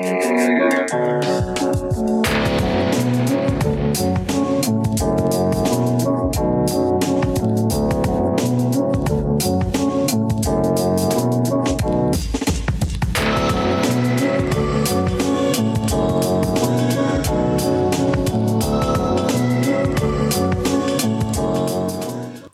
Thank you.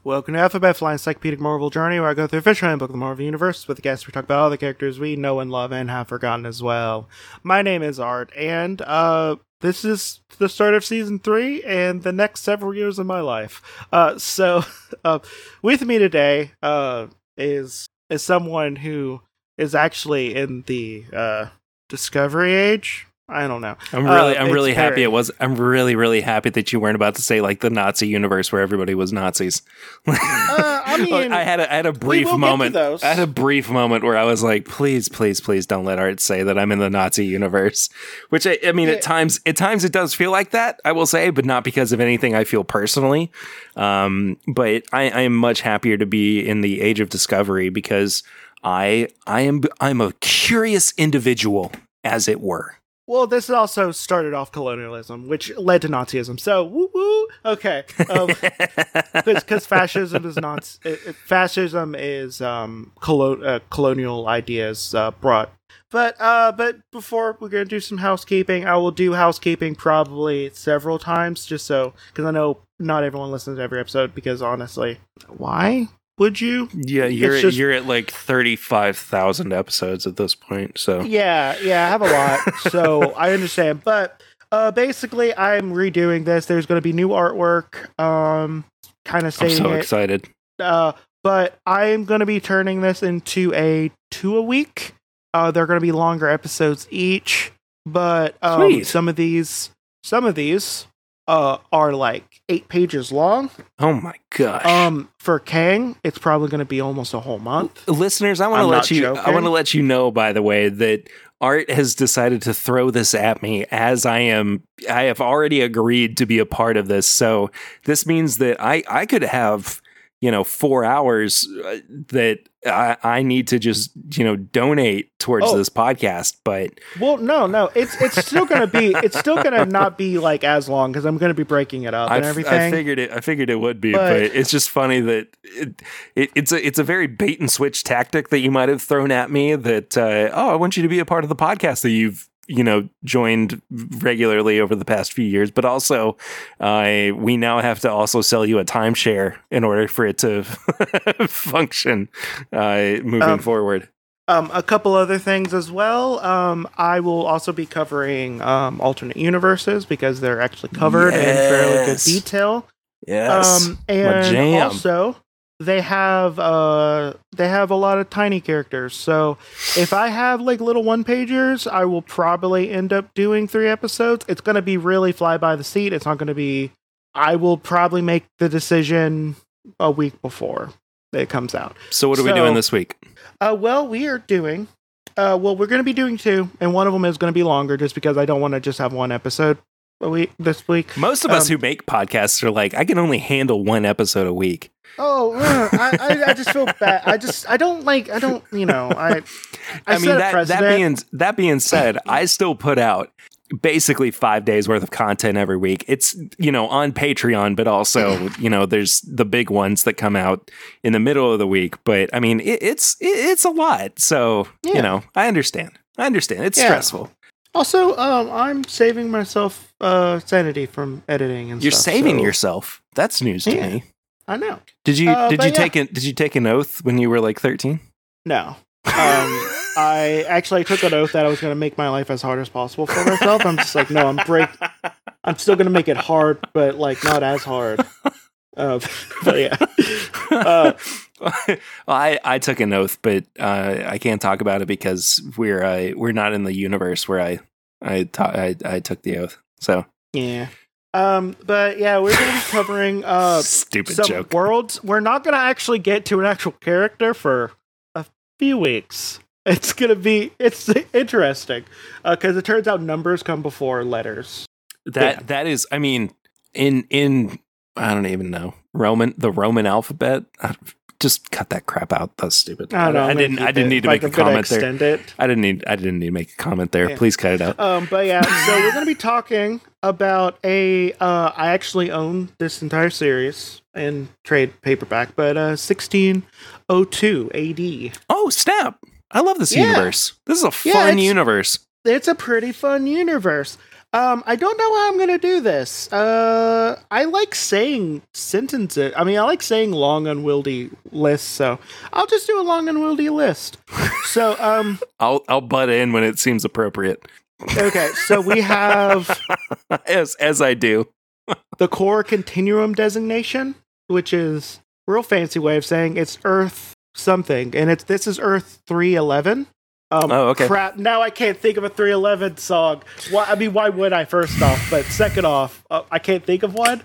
Welcome to Alphabet Flying Encyclopedic Marvel Journey, where I go through a Fisherman book of the Marvel Universe with guests. We talk about all the characters we know and love and have forgotten as well. My name is Art, and uh, this is the start of season three and the next several years of my life. Uh, so, uh, with me today uh, is is someone who is actually in the uh, Discovery Age. I don't know. I'm really, Uh, I'm really happy it was. I'm really, really happy that you weren't about to say like the Nazi universe where everybody was Nazis. Uh, I mean, I had a, I had a brief will get to moment. I had a brief moment where I was like, please, please, please, don't let Art say that I'm in the Nazi universe. Which I, I mean, Yeah. at times, at times it does feel like that. I will say, but not because of anything I feel personally. Um, but I, I am much happier to be in the age of discovery because I, I am, I'm a curious individual, as it were. Well, this also started off colonialism, which led to Nazism. So, woo woo. Okay, because fascism is not it, it- fascism is um colo- uh, colonial ideas uh, brought. But uh, but before we're gonna do some housekeeping, I will do housekeeping probably several times, just so because I know not everyone listens to every episode. Because honestly, why would you? Yeah, you're just- you're at like thirty five thousand episodes at this point. So Yeah, yeah, I have a lot, so I understand. But uh, basically, I'm redoing this. There's going to be new artwork. Um, kind of I'm so it. excited. Uh, but I'm going to be turning this into a two a week. Uh, they're going to be longer episodes each, but um, some of these, some of these, uh, are like eight pages long. Oh my gosh. Um, for Kang, it's probably going to be almost a whole month. Listeners, I want to let you I want to let you know by the way that Art has decided to throw this at me as I am I have already agreed to be a part of this. So this means that I I could have, you know, 4 hours uh, that I, I need to just, you know, donate towards Oh. this podcast, but Well, no, no, it's it's still gonna be it's still gonna not be like as long because I'm gonna be breaking it up I, and everything. I figured it. I figured it would be, but, But- it's just funny that it, it, it's a it's a very bait and switch tactic that you might have thrown at me. That uh, oh, I want you to be a part of the podcast that you've you know joined regularly over the past few years, but also uh, we now have to also sell you a timeshare in order for it to function uh, moving Um, forward. um, a couple other things as well. Um, I will also be covering um alternate universes because they're actually covered in fairly good detail. Yes, Um, and jam. also they have uh they have a lot of tiny characters. So if I have like little one pagers, I will probably end up doing three episodes. It's gonna be really fly by the seat. It's not gonna be. I will probably make the decision a week before it comes out. so what are we doing this week? Uh, well, we are doing. Uh, well, we're going to be doing two, and one of them is going to be longer, just because I don't want to just have one episode a week this week. Most of us um, who make podcasts are like, I can only handle one episode a week. Oh, uh, I, I, I just feel bad. I just, I don't like, I don't, you know, I. I, I, mean that that being that being said, I still put out basically five days worth of content every week. It's you know on Patreon, but also you know there's the big ones that come out in the middle of the week. But I mean it, it's it, it's a lot, so Yeah. you know I understand. I understand. It's Yeah. stressful. Also, um, I'm saving myself uh sanity from editing and You're stuff. saving so- yourself. That's news to Yeah. me. I know. Did you Uh, did you yeah. take an did you take an oath when you were like 13? No. Um, I actually took an oath that I was going to make my life as hard as possible for myself. I'm just like, no, I'm break. I'm still going to make it hard, but like not as hard. Uh, but yeah. Uh, well, I I took an oath, but uh, I can't talk about it because we're uh, we're not in the universe where I I, ta- I I took the oath. So Yeah. Um, but yeah, we're gonna be covering uh stupid some joke. worlds. We're not gonna actually get to an actual character for a few weeks. It's gonna be it's interesting because it turns out numbers come before letters. That yeah. that is, I mean, in in I don't even know Roman the Roman alphabet. uh, just cut that crap out. That's stupid. I, don't know, I, didn't. I didn't need to Like, make a comment there. it. I didn't need. I didn't need to make a comment there. Yeah. Please cut it out. Um, but yeah, so we're gonna be talking about a. Uh, I actually own this entire series in trade paperback, but uh, 1602 AD. oh snap! I love this Yeah. universe. This is a Yeah, fun it's- universe. It's a pretty fun universe. Um, I don't know how I'm gonna do this. Uh, I like saying sentences. I mean, I like saying long, unwieldy lists. So I'll just do a long, unwieldy list. so, um, I'll I'll butt in when it seems appropriate, okay. So we have as as I do. the core continuum designation, which is a real fancy way of saying it's Earth something, and it's this is Earth three eleven. Um, Oh, okay. Crap! Now I can't think of a three eleven song. Why? I mean, why would I? First off, but second off, uh, I can't think of one.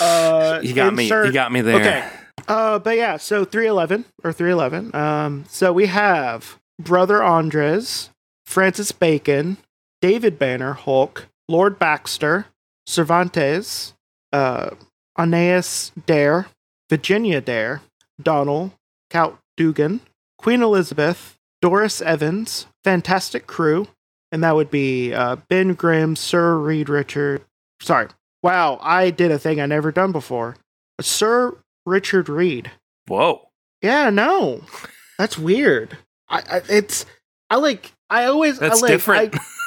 Uh, You got me. You got me there. Okay. Uh, but yeah, so 311 or 311. Um, so we have Brother Andres, Francis Bacon, David Banner, Hulk, Lord Baxter, Cervantes, uh, Aeneas Dare, Virginia Dare, Donald, Count Dugan, Queen Elizabeth, Doris Evans, Fantastic Crew, and that would be uh, Ben Grimm, Sir Reed Richard. Sorry. Wow, I did a thing I never done before. Sir Richard Reed. Whoa. Yeah, no, that's weird. I, I it's I like I always That's I like, different. I,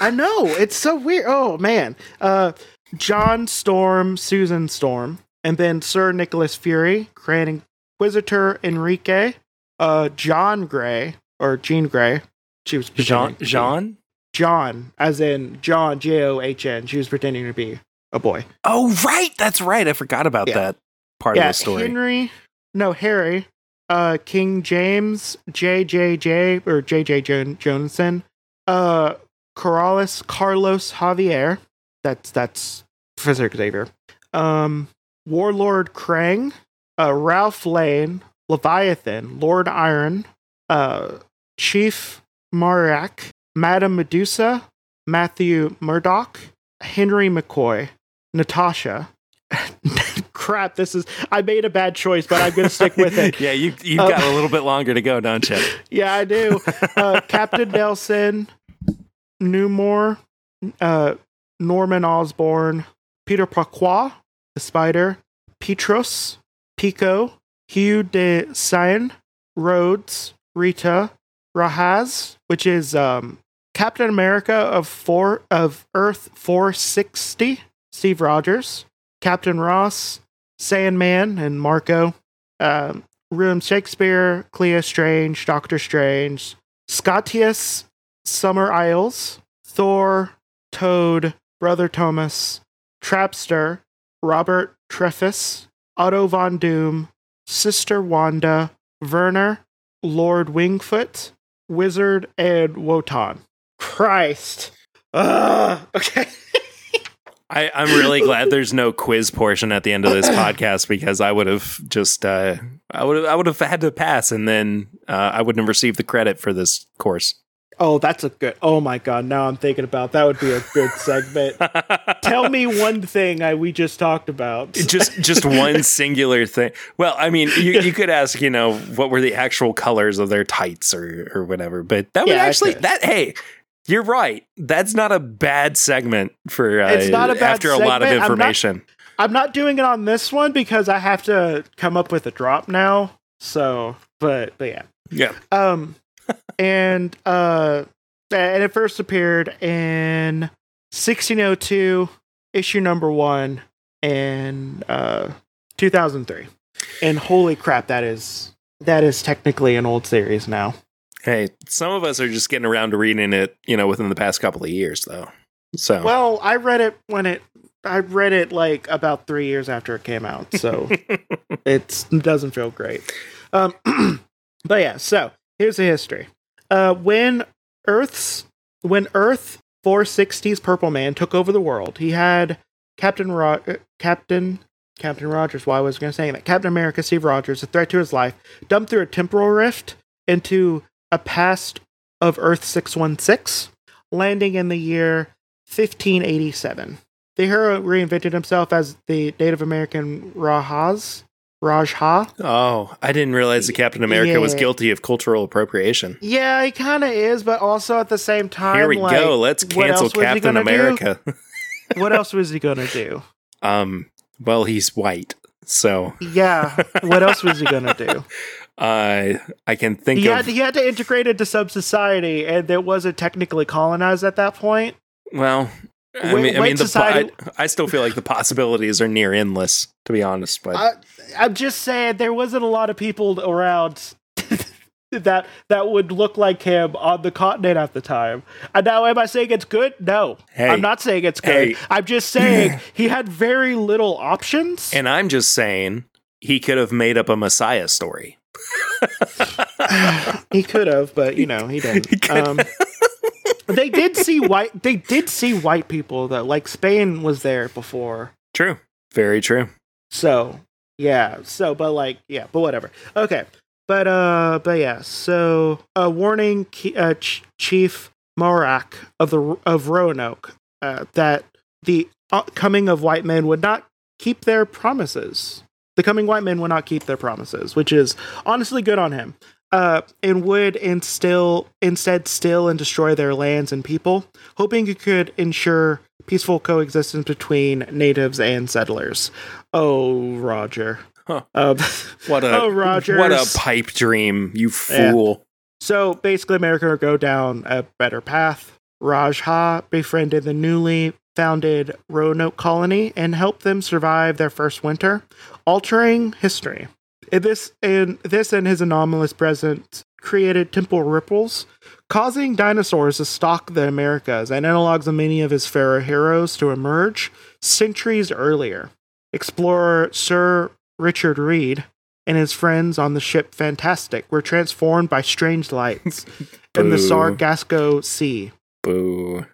I know it's so weird. Oh man, uh, John Storm, Susan Storm, and then Sir Nicholas Fury, Grand Inquisitor Enrique, uh, John Gray or Jean Gray. She was Jean pretending to be- Jean. John, as in John J O H N. She was pretending to be a boy. Oh right, that's right. I forgot about Yeah. that part of the story. Henry, no Harry, uh, King James, JJJ or JJ jo- Johnson, uh, Corrales, Carlos Javier. That's that's Professor Xavier. Um, Warlord Krang, uh, Ralph Lane, Leviathan, Lord Iron, uh, Chief Mariak, Madame Medusa, Matthew Murdoch, Henry McCoy, Natasha. Crap, this is. I made a bad choice, but I'm going to stick with it. yeah, you you've Uh, got a little bit longer to go, don't you? Yeah, I do. Uh, Captain Nelson, Newmore, uh, Norman Osborn, Peter Parquagh, the Spider, Petros, Pico, Hugh de Seine, Rhodes, Rita, Rojhaz, which is um, Captain America of four of Earth 460, Steve Rogers, Captain Ross, Sandman, and Marco. Um, Room Shakespeare, Clea Strange, Doctor Strange, Scotius, Summerisle, Thor, Toad, Brother Thomas, Trapster, Robert Trefusis, Otto Von Doom, Sister Wanda, Werner, Lord Wingfoot, Wizard, and Wotan. Christ. Ugh. Okay. I, I'm really glad there's no quiz portion at the end of this podcast because I would have just uh, I would I would have had to pass and then uh, I wouldn't have received the credit for this course. Oh, that's a good. Oh my god! Now I'm thinking about that would be a good segment. Tell me one thing I we just talked about. just just one singular thing. Well, I mean, you, you could ask, you know, what were the actual colors of their tights or or whatever, but that would Yeah, actually that hey, you're right. That's not a bad segment for uh, It's not a bad after a lot of segment. I'm not- information. I'm not doing it on this one because I have to come up with a drop now. So, but but yeah. yeah. Um, and uh, and it first appeared in 1602, issue number one, in uh 2003. And holy crap, that is that is technically an old series now. Hey, some of us are just getting around to reading it, you know, within the past couple of years, though. So, Well, I read it when it. I read it like about three years after it came out, so it's, it doesn't feel great. Um, but yeah, so here's the history. Uh, when Earth's when Earth 460's Purple Man took over the world, he had Captain Ro- uh, Captain Captain Rogers. Why was I going to say that? Captain America, Steve Rogers, a threat to his life, dumped through a temporal rift into a past of Earth 616, landing in the year 1587. The hero reinvented himself as the Native American Rojhaz, Raj Ha. Oh, I didn't realize that Captain America was guilty of cultural appropriation. Yeah, he kind of is, but also at the same time, Here we like, go. Let's cancel else was he Captain? America. What else was he gonna do? um, well, he's white, so Yeah, what else was he gonna do? uh, I can think He of. had, he had to integrate into sub society, and it wasn't technically colonized at that point. well, I mean, I wait mean, the po- I, I still feel like the possibilities are near endless, to be honest. But I, I'm just saying there wasn't a lot of people around that that would look like him on the continent at the time. And now, am I saying it's good? No, Hey. I'm not saying it's good. Hey. I'm just saying he had very little options. and I'm just saying he could have made up a Messiah story. he could have, but you know, he didn't. He could- um, they did see white. They did see white people though. Like Spain was there before. True, very true. So yeah. So but like yeah. But whatever. Okay. But uh. But yeah. So a warning, uh, Ch- Chief Morak of the of Roanoke uh, that the uh, coming of white men would not keep their promises. The coming white men would not keep their promises, which is honestly good on him. Uh, and would instill instead steal and destroy their lands and people, hoping it could ensure peaceful coexistence between natives and settlers. Oh, Roger. Huh. Um, What a Oh, what a pipe dream, you fool! So basically, America would go down a better path. Raj Ha befriended the newly founded Roanoke colony and helped them survive their first winter, altering history. This and this and his anomalous presence created temporal ripples, causing dinosaurs to stalk the Americas and analogs of many of his pharaoh heroes to emerge centuries earlier. Explorer Sir Richard Reed and his friends on the ship Fantastic were transformed by strange lights in the Sargasso Sea. Boo!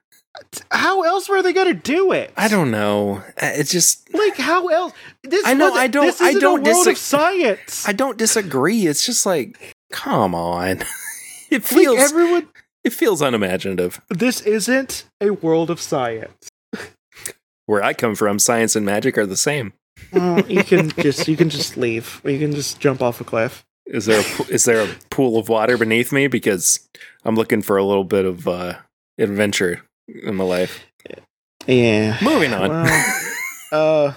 How else were they going to do it? I don't know. Uh, It's just like how else. This I know, I don't- This I don't a world of science. I don't disagree. It's just like, come on. It like feels everyone. it feels unimaginative. This isn't a world of science. Where I come from, science and magic are the same. Well, you can just you can just leave. You can just jump off a cliff. Is there a, is there a pool of water beneath me? Because I'm looking for a little bit of uh, adventure in my life. Yeah. Moving on. Well, uh,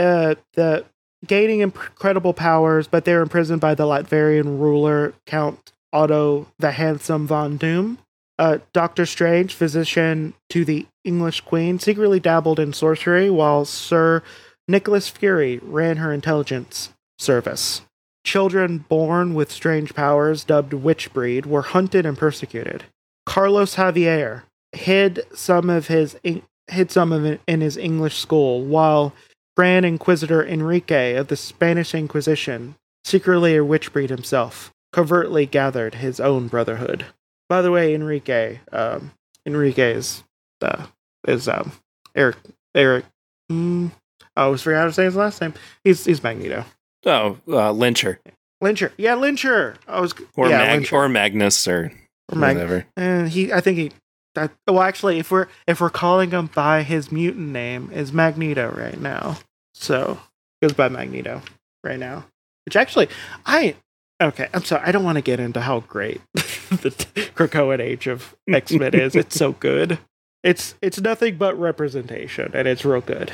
uh, the gaining incredible powers, but they're imprisoned by the Latverian ruler Count Otto the Handsome von Doom. Uh, Doctor Strange, physician to the English Queen, secretly dabbled in sorcery, while Sir Nicholas Fury ran her intelligence service. Children born with strange powers, dubbed witch breed, were hunted and persecuted. Carlos Javier hid some of his hid some of it in his English school, while Grand Inquisitor Enrique of the Spanish Inquisition, secretly a witch breed himself, covertly gathered his own brotherhood. By the way, Enrique, um, Enrique is uh, is um, Eric Eric. Mm, I always forgot how to say his last name. He's he's Magneto. oh, uh, Lehnsherr Lehnsherr, yeah, Lehnsherr. I was or yeah, Mag- Lehnsherr. or Magnus or, Or Mag- whatever. And he, I think he. That, well, actually, if we're if we're calling him by his mutant name, is Magneto right now. So goes by Magneto right now. Which actually, I okay. I'm sorry. I don't want to get into how great the Krakoan Age of X Men is. It's so good. It's it's nothing but representation, and it's real good.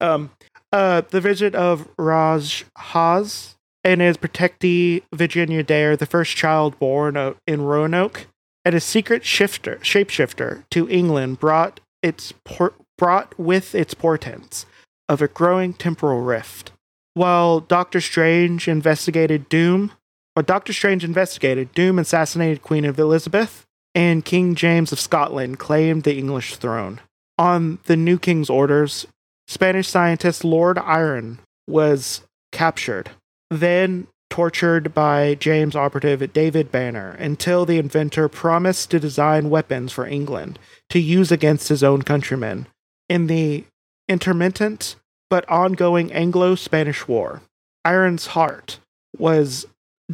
Um, uh, the visit of Raj Haz and his protectee Virginia Dare, the first child born uh, in Roanoke, and a secret shifter shapeshifter to England brought its por- brought with its portents of a growing temporal rift. While Doctor Strange investigated Doom, or Doctor Strange investigated Doom assassinated Queen of Elizabeth, and King James of Scotland claimed the English throne. On the new king's orders, Spanish scientist Lord Iron was captured, then tortured by James operative David Banner until the inventor promised to design weapons for England to use against his own countrymen in the intermittent but ongoing Anglo Spanish War. Iron's heart was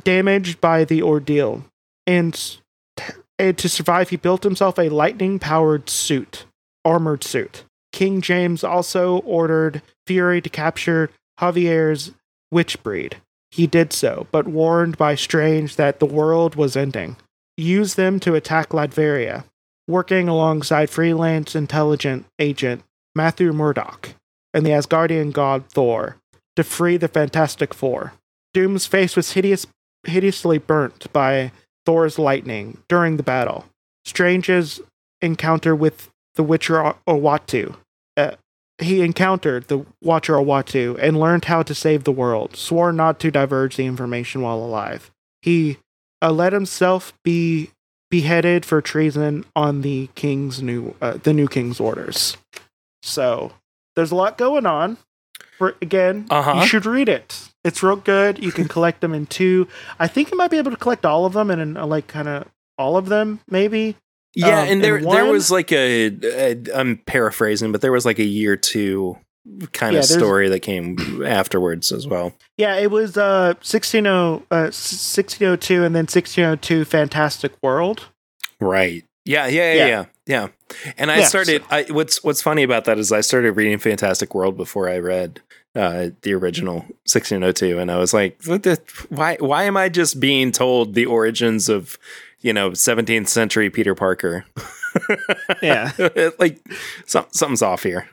damaged by the ordeal, and, and to survive, he built himself a lightning powered suit, armored suit. King James also ordered Fury to capture Javier's witch breed, he did so, but warned by Strange that the world was ending. Used them to attack Latveria, working alongside freelance intelligent agent Matthew Murdoch and the Asgardian god Thor to free the Fantastic Four. Doom's face was hideous, hideously burnt by Thor's lightning during the battle. Strange's encounter with the Witcher Uatu. Uh, he encountered the Watcher Uatu and learned how to save the world, swore not to divulge the information while alive. He uh, let himself be beheaded for treason on the king's new uh, the new king's orders. So there's a lot going on. For again, Uh-huh. you should read it. It's real good. You can collect them in two. I think you might be able to collect all of them and in uh, like kind of all of them maybe. Yeah, Um, and there and there was like a, a I'm paraphrasing, but there was like a year two kind Yeah, of story that came afterwards as well. Yeah, it was uh 1600 uh 1602 and then 1602 Fantastic World. Right. Yeah, yeah, yeah, Yeah. yeah. And I Yeah, started I what's what's funny about that is I started reading Fantastic World before I read uh the original 1602 and I was like what the, why why am I just being told the origins of you know 17th century Peter Parker? Yeah. like some, something's off here.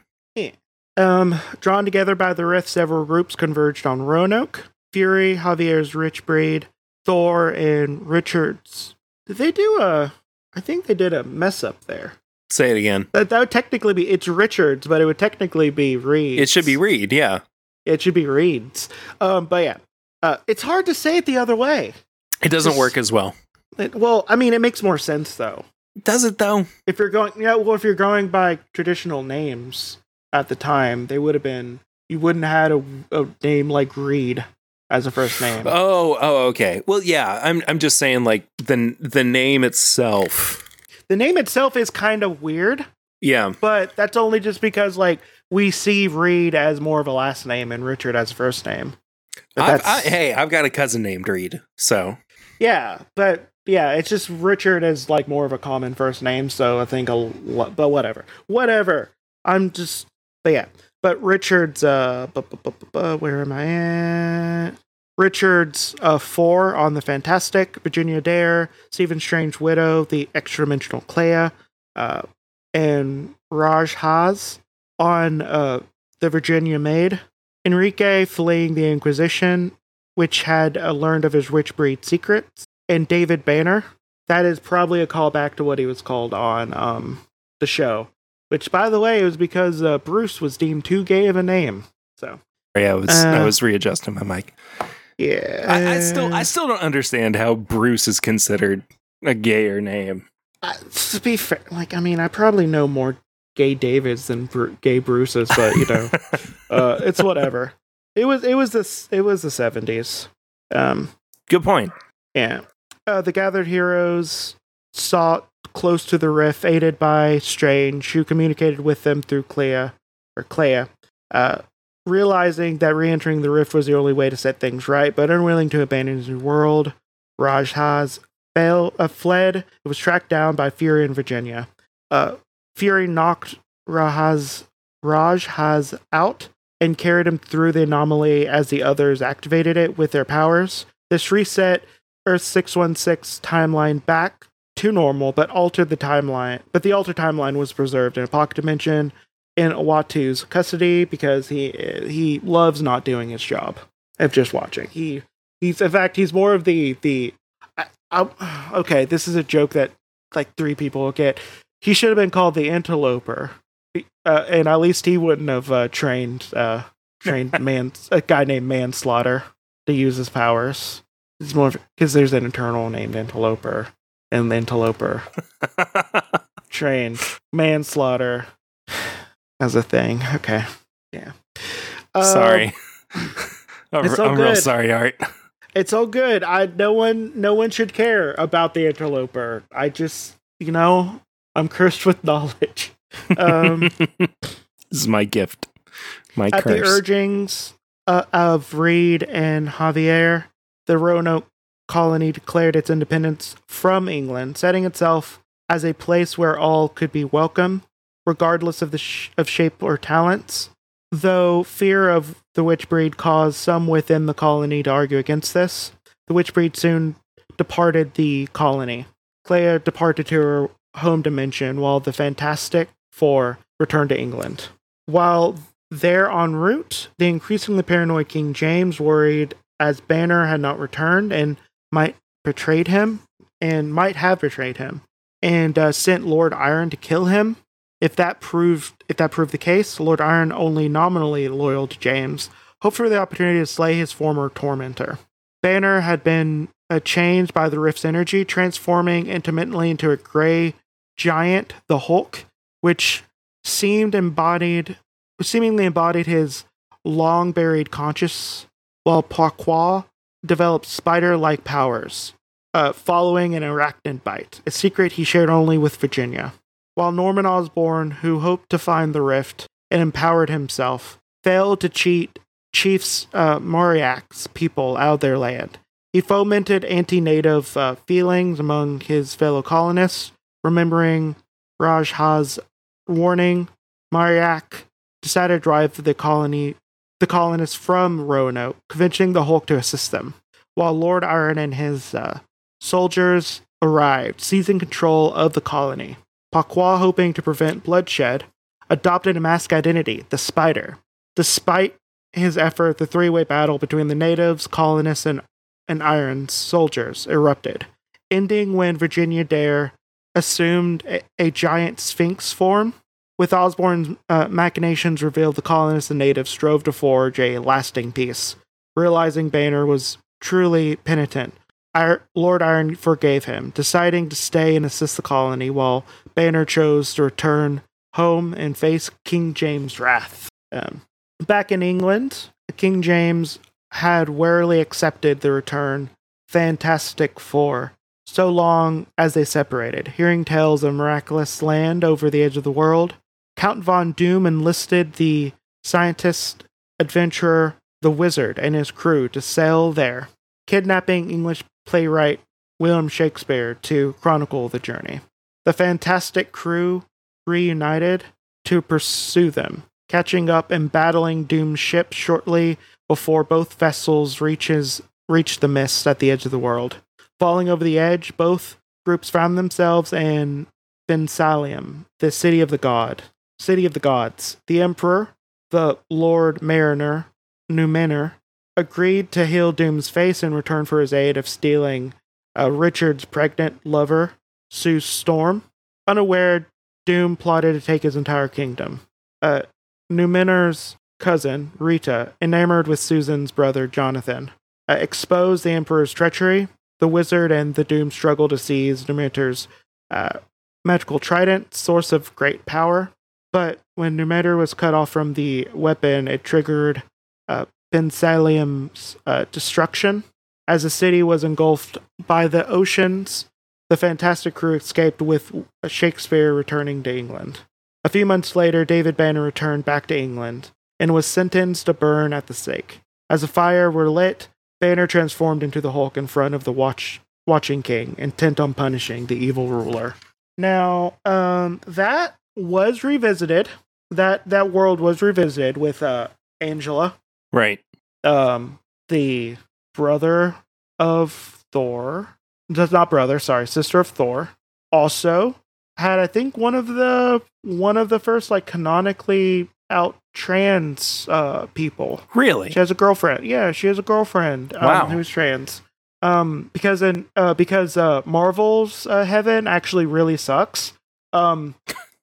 Um, drawn together by the Rift, several groups converged on Roanoke. Fury, Javier's Rich Breed, Thor, and Richards. Did they do a? I think they did a mess up there. Say it again. That, that would technically be it's Richards, but it would technically be Reed. It should be Reed, yeah. It should be Reeds. Um, but yeah, uh, it's hard to say it the other way. It doesn't Just- work as well. It- well, I mean, it makes more sense though. Does it though? If you're going, yeah, well, if you're going by traditional names at the time, they would have been. You wouldn't have had a, a name like Reed as a first name. Oh, oh, okay. Well, yeah. I'm I'm just saying like the the name itself. The name itself is kind of weird, Yeah. but that's only just because like we see Reed as more of a last name and Richard as a first name. I, hey, I've got a cousin named Reed, so yeah, but yeah, it's just Richard is like more of a common first name, so I think a but whatever, whatever. I'm just but yeah, but Richard's uh, bu- bu- bu- where am I at? Richard's uh four on the Fantastic, Virginia Dare, Stephen Strange Widow, the extra dimensional Clea, uh, and Rojhaz on uh the Virginia Maid. Enrique fleeing the Inquisition, which had uh, learned of his rich breed secrets, and David Banner. That is probably a callback to what he was called on um, the show. Which, by the way, it was because uh, Bruce was deemed too gay of a name. So, yeah, I was I Uh, was readjusting my mic. yeah. I, I still I still don't understand how Bruce is considered a gayer name. Uh, to be fair, like, I mean, I probably know more gay Davids than Bru- gay Bruces, but you know, uh, it's whatever. It was, it was this, it was the seventies. Um, Good point. Yeah. Uh, the gathered heroes sought close to the rift, aided by Strange, who communicated with them through Clea, or Clea, uh, realizing that re-entering the rift was the only way to set things right, but unwilling to abandon his new world. Rojhaz fail, uh, fled. It was tracked down by Fury in Virginia. Uh, Fury knocked Rojhaz out and carried him through the anomaly as the others activated it with their powers. This reset Earth 616 timeline back to normal, but altered the timeline. But the altered timeline was preserved in a pocket dimension in Uatu's custody because he he loves not doing his job of just watching. He he's in fact he's more of the the I, I, okay. This is a joke that like three people will get. He should have been called the interloper, uh, and at least he wouldn't have uh, trained uh, trained man a guy named Manslaughter to use his powers. It's more because there's an internal named Interloper, and the Interloper trained manslaughter as a thing. Okay, yeah. Uh, sorry. I'm, I'm real sorry, Art. it's all good. I no one no one should care about the Interloper. I just you know I'm cursed with knowledge. Um, this is my gift. My curse. At the urgings uh, of Reed and Javier, the Roanoke colony declared its independence from England, setting itself as a place where all could be welcome, regardless of the sh- of shape or talents. though fear of the witch breed caused some within the colony to argue against this, the witch breed soon departed the colony. Clea departed to her home dimension while the Fantastic Four returned to England. While there en route, the increasingly paranoid King James worried as Banner had not returned and might betrayed him and might have betrayed him and uh, sent Lord Iron to kill him. If that proved if that proved the case, Lord Iron, only nominally loyal to James, hoped for the opportunity to slay his former tormentor. Banner had been uh, changed by the rift's energy, transforming intermittently into a gray giant, the Hulk, which seemed embodied, seemingly embodied his long buried conscience, while Parquagh developed spider-like powers, uh, following an arachnid bite, a secret he shared only with Virginia. While Norman Osborn, who hoped to find the rift and empowered himself, failed to cheat Chiefs uh, Moriac's people out of their land. He fomented anti native uh, feelings among his fellow colonists, remembering Rojhaz's warning. Mariak decided to drive the colony the colonists from Roanoke, convincing the Hulk to assist them. While Lord Iron and his uh, soldiers arrived, seizing control of the colony. Parquagh, hoping to prevent bloodshed, adopted a mask identity, the Spider. Despite his effort, the three way battle between the natives, colonists, and, and Iron's soldiers erupted, ending when Virginia Dare assumed a, a giant sphinx form. With Osborne's uh, machinations revealed, the colonists and natives strove to forge a lasting peace. Realizing Banner was truly penitent, Lord Iron forgave him, deciding to stay and assist the colony, while Banner chose to return home and face King James' wrath. Um, back in England, King James had warily accepted the return Fantastic Four, so long as they separated. Hearing tales of miraculous land over the edge of the world, Count Von Doom enlisted the scientist, adventurer, the wizard, and his crew to sail there, kidnapping English playwright William Shakespeare to chronicle the journey. The fantastic crew reunited to pursue them, catching up and battling Doom's ship shortly before both vessels reaches reach the mist at the edge of the world. Falling over the edge, both groups found themselves in Bensalium, the city of the god, city of the gods. The emperor, the Lord Mariner, Numenor, agreed to heal Doom's face in return for his aid of stealing uh, Richard's pregnant lover, Sue Storm. Unaware, Doom plotted to take his entire kingdom. Uh, Numenor's cousin, Rita, enamored with Susan's brother, Jonathan, uh, exposed the Emperor's treachery. The wizard and the Doom struggle to seize Numenor's uh, magical trident, source of great power. But when Numenor was cut off from the weapon, it triggered uh, Bensalium's uh, destruction. As the city was engulfed by the oceans, the Fantastic Crew escaped with Shakespeare returning to England. A few months later, David Banner returned back to England and was sentenced to burn at the stake. As the fire were lit, Banner transformed into the Hulk in front of the watch watching king, intent on punishing the evil ruler. Now, um, that was revisited. That that world was revisited with uh, Angela, Right. um, the brother of Thor. Not brother, sorry, sister of Thor. Also had I think one of the one of the first like canonically out trans uh people. Really? She has a girlfriend. Yeah, she has a girlfriend um, Wow. who's trans. Um, because in uh, because uh, Marvel's uh, heaven actually really sucks. Um,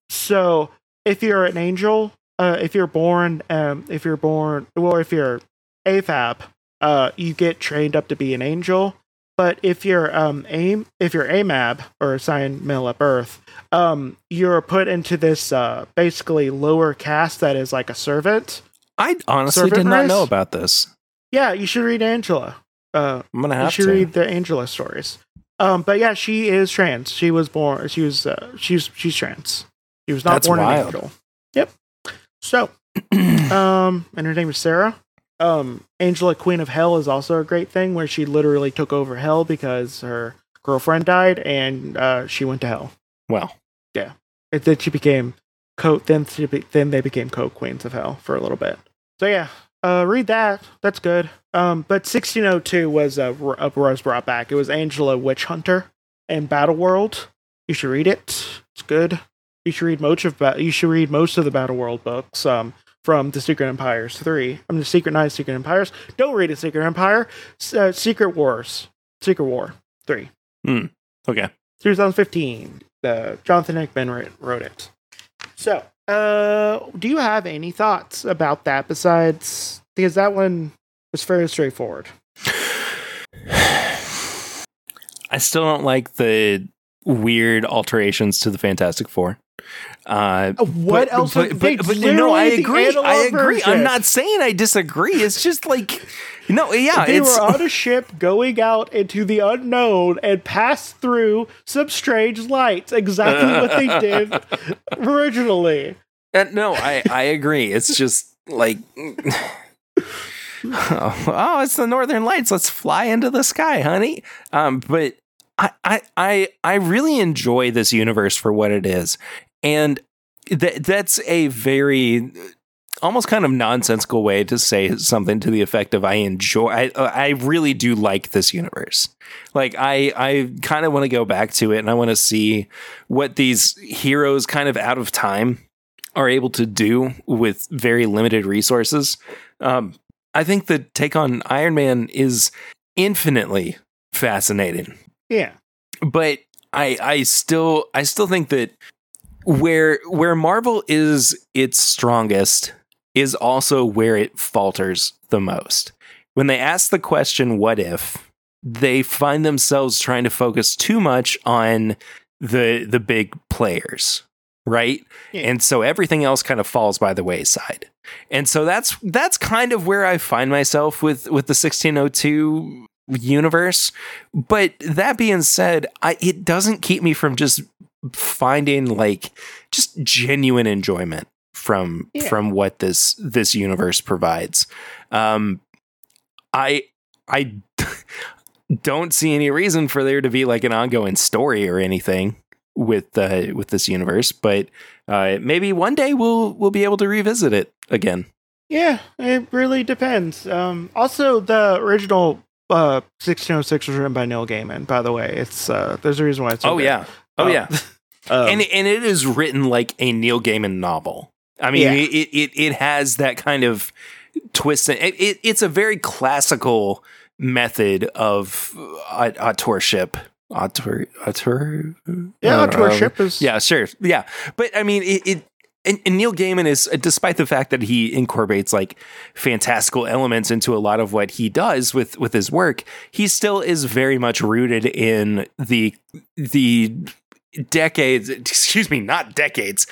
so if you're an angel, uh, if you're born, um, if you're born, or if you're AFAB, uh, you get trained up to be an angel. But if you're um aim, if you're AMAB or assigned male at birth, um, you're put into this uh basically lower caste that is like a servant. I honestly Servant did not race? know about this. Yeah, you should read Angela. Uh, I'm gonna have you should to. read the Angela stories. Um, but yeah, she is trans. She was born. She was. Uh, she's she's trans. She was not That's born wild. an angel. Yep. So, um, and her name is Sarah. Um, Angela, Queen of Hell, is also a great thing where she literally took over hell because her girlfriend died and uh, she went to hell. well, Yeah. And then she became co. Then then they became co queens of hell for a little bit. So yeah, uh, read that. That's good. Um, but 1602 was uh, uh, was brought back. It was Angela Witch Hunter and Battle World. You should read it. It's good. You should read most of ba- you should read most of the Battle World books. Um, from the Secret Empires three. I'm the Secret Nine Secret Empires. Don't read a Secret Empire. Uh, Secret Wars, Secret War three. Hmm. Okay. 2015. Uh, Jonathan Hickman wrote, wrote it. So, uh, do you have any thoughts about that besides because that one was fairly straightforward? I still don't like the weird alterations to the Fantastic Four. Uh, what but, else? But, but, but no, I agree. I agree. Version. I'm not saying I disagree. It's just like, no, yeah. They were on a ship going out into the unknown and passed through some strange lights. Exactly what they did originally. Uh, no, I I agree. It's just like. oh, it's the northern lights. Let's fly into the sky, honey. Um, but I, I, I, I really enjoy this universe for what it is. And th- that's a very almost kind of nonsensical way to say something to the effect of I enjoy I I really do like this universe. Like I I kind of want to go back to it and I want to see what these heroes kind of out of time are able to do with very limited resources. Um, I think the take on Iron Man is infinitely fascinating. Yeah. But I I still I still think that where where Marvel is its strongest is also where it falters the most. When they ask the question what if, they find themselves trying to focus too much on the the big players, right? Yeah. And so everything else kind of falls by the wayside. And so that's that's kind of where I find myself with with the 1602 universe. But that being said, I, it doesn't keep me from just finding like just genuine enjoyment from yeah. from what this this universe provides. Um, I I don't see any reason for there to be like an ongoing story or anything with uh, with this universe, but uh, maybe one day we'll we'll be able to revisit it again. Yeah, it really depends. Um, also, the original uh, 1606 was written by Neil Gaiman. By the way, it's uh, there's a reason why it's. oh good. yeah, oh um, yeah. Um, and and it is written like a Neil Gaiman novel. I mean, yeah. it, it it has that kind of twist. It, it, it's a very classical method of uh, authorship. Author, author, yeah, authorship is yeah, sure, yeah. But I mean, it, it and, and, Neil Gaiman is, despite the fact that he incorporates like fantastical elements into a lot of what he does with with his work, he still is very much rooted in the the decades, excuse me, not decades,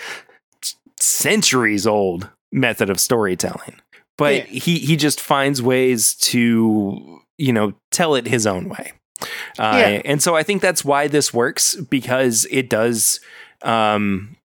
centuries old method of storytelling. But yeah. he he just finds ways to, you know, tell it his own way. Uh, yeah. and so I think that's why this works because it does um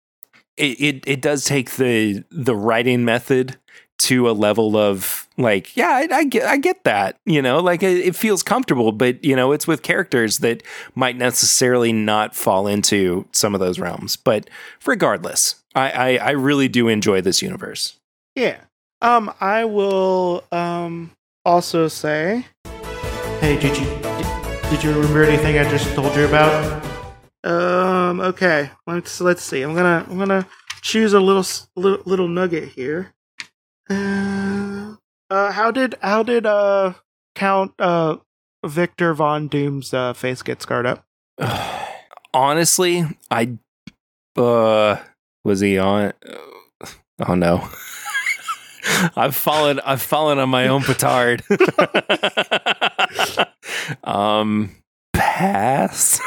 it, it, it does take the the writing method to a level of like, yeah, I, I, get, I get that, you know, like it, it, feels comfortable, but you know, it's with characters that might necessarily not fall into some of those realms. But regardless, I, I, I really do enjoy this universe. Yeah. Um, I will um also say, hey, did you did you remember anything I just told you about? Um. Okay. Let's let's see. I'm gonna I'm gonna choose a little little, little nugget here. Uh, uh, how did how did uh Count uh Victor Von Doom's uh, face get scarred up? Honestly, I uh was he on? Oh no. I've fallen. I've fallen on my own petard. um, pass.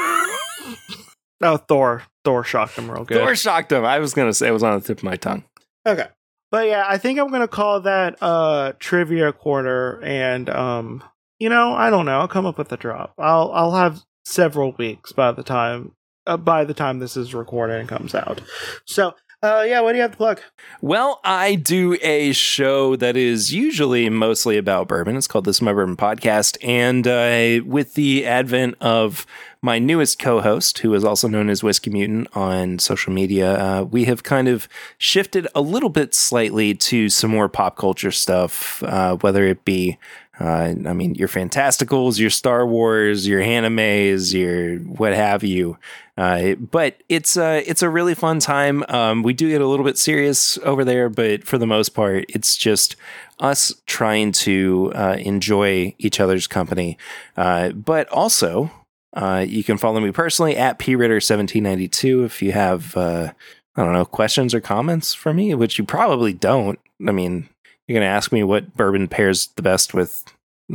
oh, Thor. Thor shocked him real good. Thor shocked him. I was gonna say it was on the tip of my tongue. Okay. But yeah, I think I'm gonna call that uh trivia corner, and um, you know, I don't know. I'll come up with a drop. I'll I'll have several weeks by the time uh, by the time this is recorded and comes out. So Uh, yeah, what do you have to plug? Well, I do a show that is usually mostly about bourbon. It's called This is My Bourbon Podcast. And uh, with the advent of my newest co host, who is also known as Whiskey Mutant on social media, uh, we have kind of shifted a little bit slightly to some more pop culture stuff, uh, whether it be uh, I mean, your Fantasticals, your Star Wars, your animes, your what have you. Uh, but it's a uh, it's a really fun time. Um, we do get a little bit serious over there, but for the most part, it's just us trying to uh, enjoy each other's company. Uh, but also, uh, you can follow me personally at pritter1792 if you have I don't know questions or comments for me, which you probably don't. I mean, you're going to ask me what bourbon pairs the best with,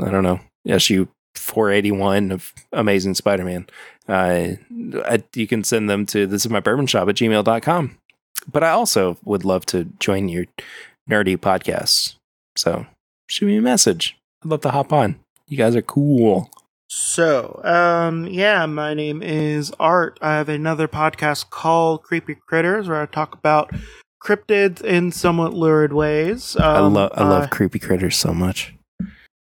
I don't know, SU 481 of Amazing Spider Man. Uh, you can send them to this is my bourbon shop at gmail.com. But I also would love to join your nerdy podcasts. So shoot me a message. I'd love to hop on. You guys are cool. So, um, yeah, my name is Art. I have another podcast called Creepy Critters where I talk about cryptids in somewhat lurid ways. Um, I love I love uh, creepy critters so much.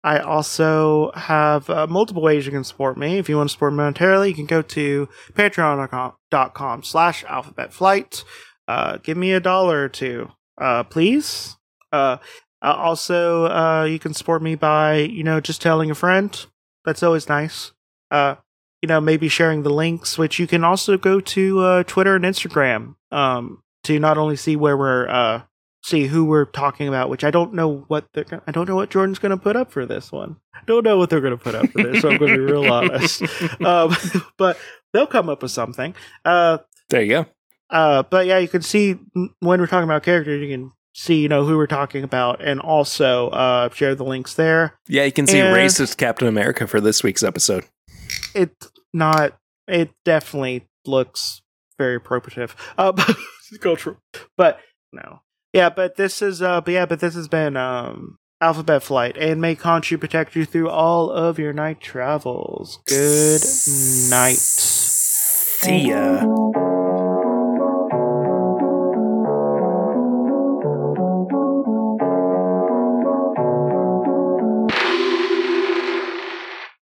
I also have uh, multiple ways you can support me. If you want to support me monetarily, you can go to patreon.com slash alphabet flight. Uh, give me a dollar or two, uh, please. Uh, uh, also, uh, you can support me by, you know, just telling a friend. That's always nice. Uh, you know, maybe sharing the links, which you can also go to uh, Twitter and Instagram. Um, to not only see where we're uh see who we're talking about, which I don't know what they're gonna, I don't know what Jordan's going to put up for this one. I don't know what they're going to put up for this, so I'm going to be real honest. Um, but they'll come up with something. Uh, there you go. Uh, but yeah, you can see when we're talking about characters, you can see you know who we're talking about, and also uh, share the links there. Yeah, you can see and racist Captain America for this week's episode. It's not. It definitely looks very appropriate. Uh, cultural. But no. Yeah, but this is uh but yeah, but this has been um Alphabet Flight and may Khonshu protect you through all of your night travels. Good night. See ya.